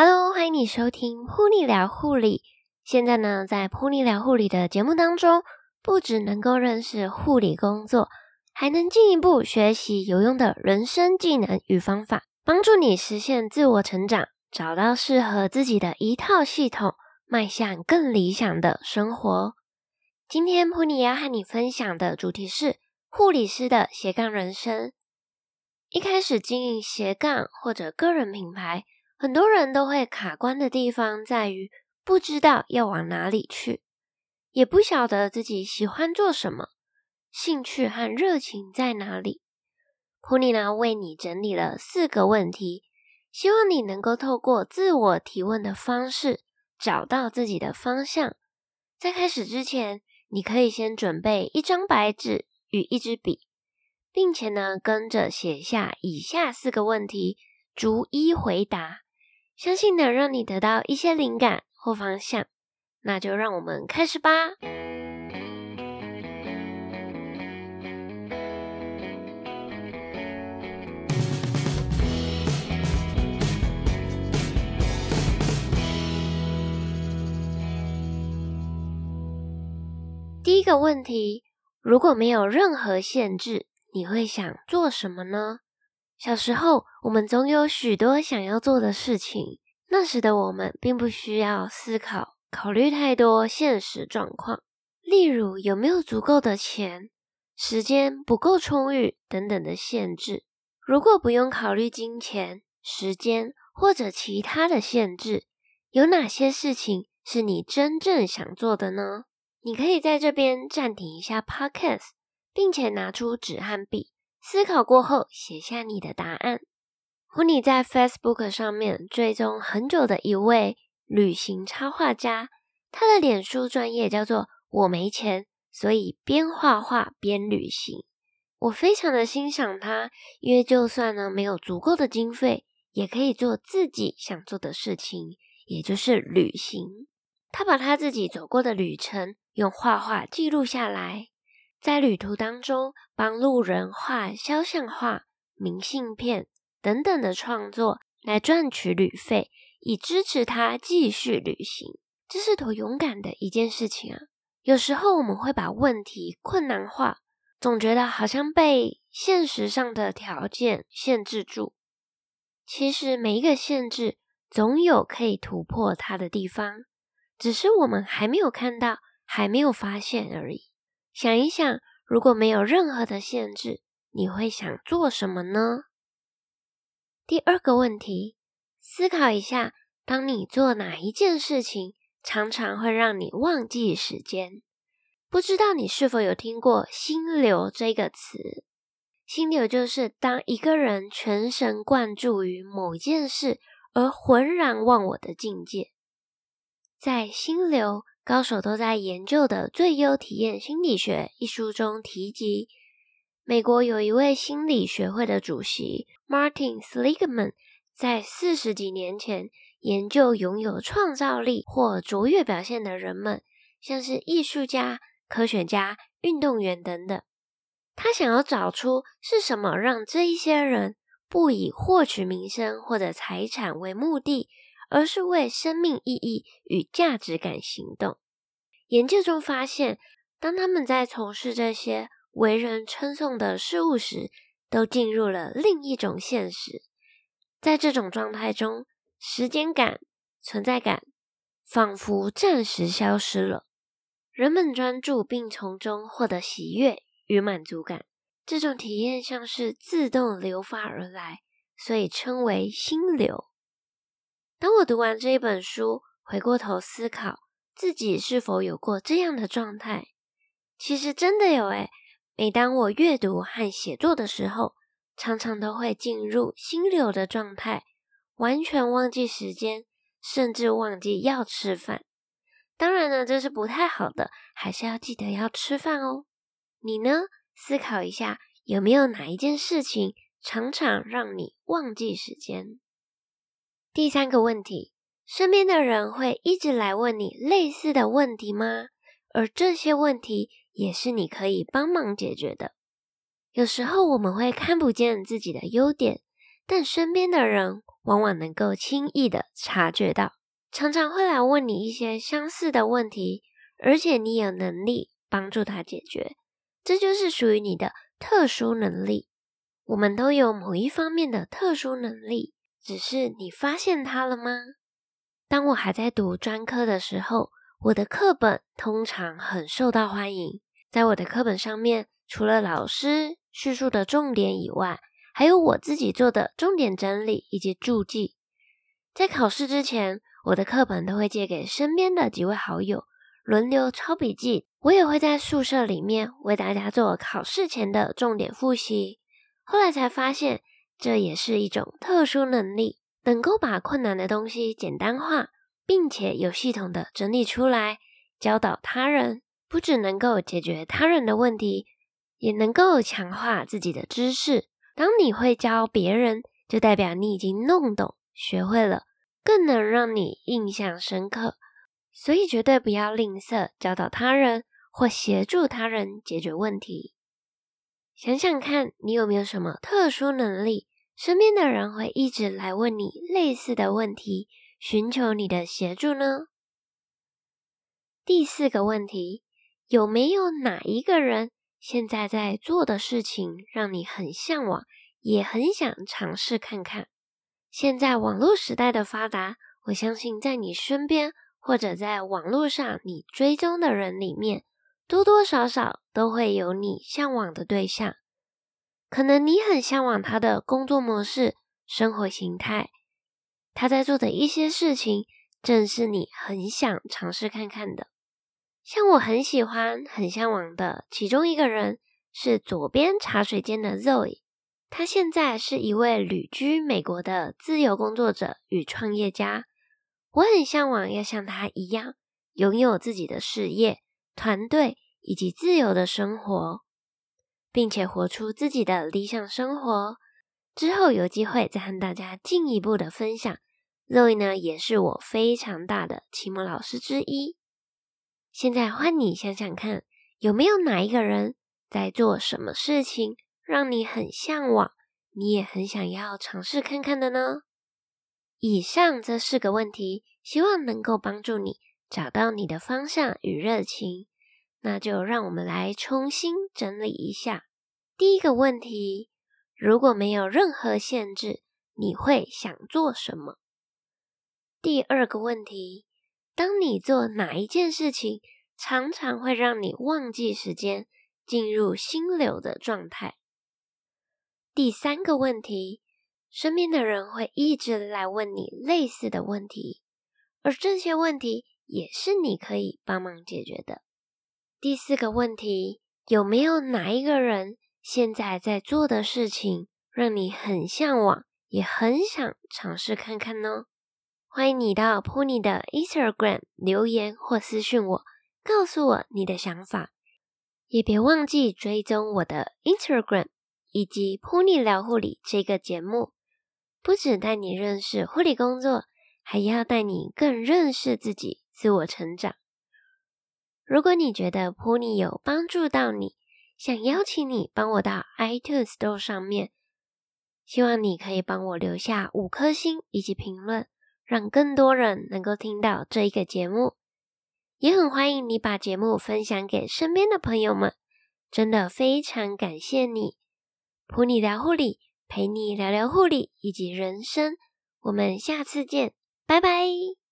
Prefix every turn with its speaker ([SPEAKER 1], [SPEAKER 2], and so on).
[SPEAKER 1] Hello，欢迎你收听噗妮聊护理。现在呢，在噗妮聊护理的节目当中，不只能够认识护理工作，还能进一步学习有用的人生技能与方法，帮助你实现自我成长，找到适合自己的一套系统，迈向更理想的生活。今天噗妮要和你分享的主题是护理师的斜杠人生。一开始经营斜杠或者个人品牌，很多人都会卡关的地方在于不知道要往哪里去，也不晓得自己喜欢做什么，兴趣和热情在哪里。噗妮呢，为你整理了四个问题，希望你能够透过自我提问的方式找到自己的方向。在开始之前，你可以先准备一张白纸与一支笔。并且呢，跟着写下以下四个问题，逐一回答，相信能让你得到一些灵感或方向。那就让我们开始吧。第一个问题，如果没有任何限制，你会想做什么呢？小时候，我们总有许多想要做的事情。那时的我们并不需要思考、考虑太多现实状况，例如有没有足够的钱、时间不够充裕等等的限制。如果不用考虑金钱、时间或者其他的限制，有哪些事情是你真正想做的呢？你可以在这边暂停一下 Podcast。并且拿出纸和笔，思考过后写下你的答案。胡妮在 Facebook 上面追踪很久的一位旅行插画家，他的脸书专业叫做“我没钱，所以边画画边旅行”。我非常的欣赏他，因为就算呢没有足够的经费，也可以做自己想做的事情，也就是旅行。他把他自己走过的旅程用画画记录下来。在旅途当中，帮路人画肖像画、明信片等等的创作，来赚取旅费，以支持他继续旅行。这是多勇敢的一件事情啊！有时候我们会把问题困难化，总觉得好像被现实上的条件限制住。其实每一个限制，总有可以突破它的地方，只是我们还没有看到，还没有发现而已。想一想，如果没有任何的限制，你会想做什么呢？第二个问题，思考一下，当你做哪一件事情，常常会让你忘记时间？不知道你是否有听过“心流”这个词？心流就是当一个人全神贯注于某件事而浑然忘我的境界。在心流。高手都在研究的《最优体验心理学》一书中提及，美国有一位心理学会的主席 Martin Seligman，在四十几年前研究拥有创造力或卓越表现的人们，像是艺术家、科学家、运动员等等。他想要找出是什么让这一些人不以获取名声或者财产为目的。而是为生命意义与价值感行动。研究中发现，当他们在从事这些为人称颂的事物时，都进入了另一种现实。在这种状态中，时间感、存在感仿佛暂时消失了。人们专注并从中获得喜悦与满足感，这种体验像是自动流发而来，所以称为心流。当我读完这一本书，回过头思考自己是否有过这样的状态，其实真的有诶。每当我阅读和写作的时候，常常都会进入心流的状态，完全忘记时间，甚至忘记要吃饭。当然呢，这是不太好的，还是要记得要吃饭哦。你呢？思考一下，有没有哪一件事情常常让你忘记时间？第三个问题，身边的人会一直来问你类似的问题吗？而这些问题也是你可以帮忙解决的。有时候我们会看不见自己的优点，但身边的人往往能够轻易的察觉到，常常会来问你一些相似的问题，而且你有能力帮助他解决，这就是属于你的特殊能力。我们都有某一方面的特殊能力，只是你发现它了吗？当我还在读专科的时候，我的课本通常很受到欢迎。在我的课本上面，除了老师叙述的重点以外，还有我自己做的重点整理以及注记。在考试之前，我的课本都会借给身边的几位好友，轮流抄笔记。我也会在宿舍里面为大家做考试前的重点复习。后来才发现，这也是一种特殊能力，能够把困难的东西简单化，并且有系统的整理出来，教导他人。不只能够解决他人的问题，也能够强化自己的知识。当你会教别人，就代表你已经弄懂、学会了，更能让你印象深刻。所以，绝对不要吝啬教导他人或协助他人解决问题。想想看，你有没有什么特殊能力？身边的人会一直来问你类似的问题，寻求你的协助呢？第四个问题，有没有哪一个人现在在做的事情让你很向往，也很想尝试看看？现在网络时代的发达，我相信在你身边或者在网络上你追踪的人里面。多多少少都会有你向往的对象，可能你很向往他的工作模式、生活形态，他在做的一些事情，正是你很想尝试看看的。像我很喜欢、很向往的其中一个人，是左边茶水间的 Zoe，他现在是一位旅居美国的自由工作者与创业家。我很向往要像他一样，拥有自己的事业。团队以及自由的生活，并且活出自己的理想生活。之后有机会再和大家进一步的分享。Zoe 呢，也是我非常大的启蒙老师之一。现在换你想想看，有没有哪一个人在做什么事情，让你很向往，你也很想要尝试看看的呢？以上这四个问题，希望能够帮助你。找到你的方向与热情，那就让我们来重新整理一下。第一个问题，如果没有任何限制，你会想做什么？第二个问题，当你做哪一件事情，常常会让你忘记时间，进入心流的状态？第三个问题，身边的人会一直来问你类似的问题，而这些问题，也是你可以帮忙解决的。第四个问题，有没有哪一个人现在在做的事情让你很向往，也很想尝试看看呢？欢迎你到 Puni 的 Instagram 留言或私讯我，告诉我你的想法。也别忘记追踪我的 Instagram 以及 Puni 聊护理这个节目，不只带你认识护理工作，还要带你更认识自己。自我成长。如果你觉得普尼有帮助到你，想邀请你帮我到 iTunes Store 上面，希望你可以帮我留下五颗星以及评论，让更多人能够听到这一个节目。也很欢迎你把节目分享给身边的朋友们，真的非常感谢你。普尼聊护理，陪你聊聊护理以及人生，我们下次见，拜拜。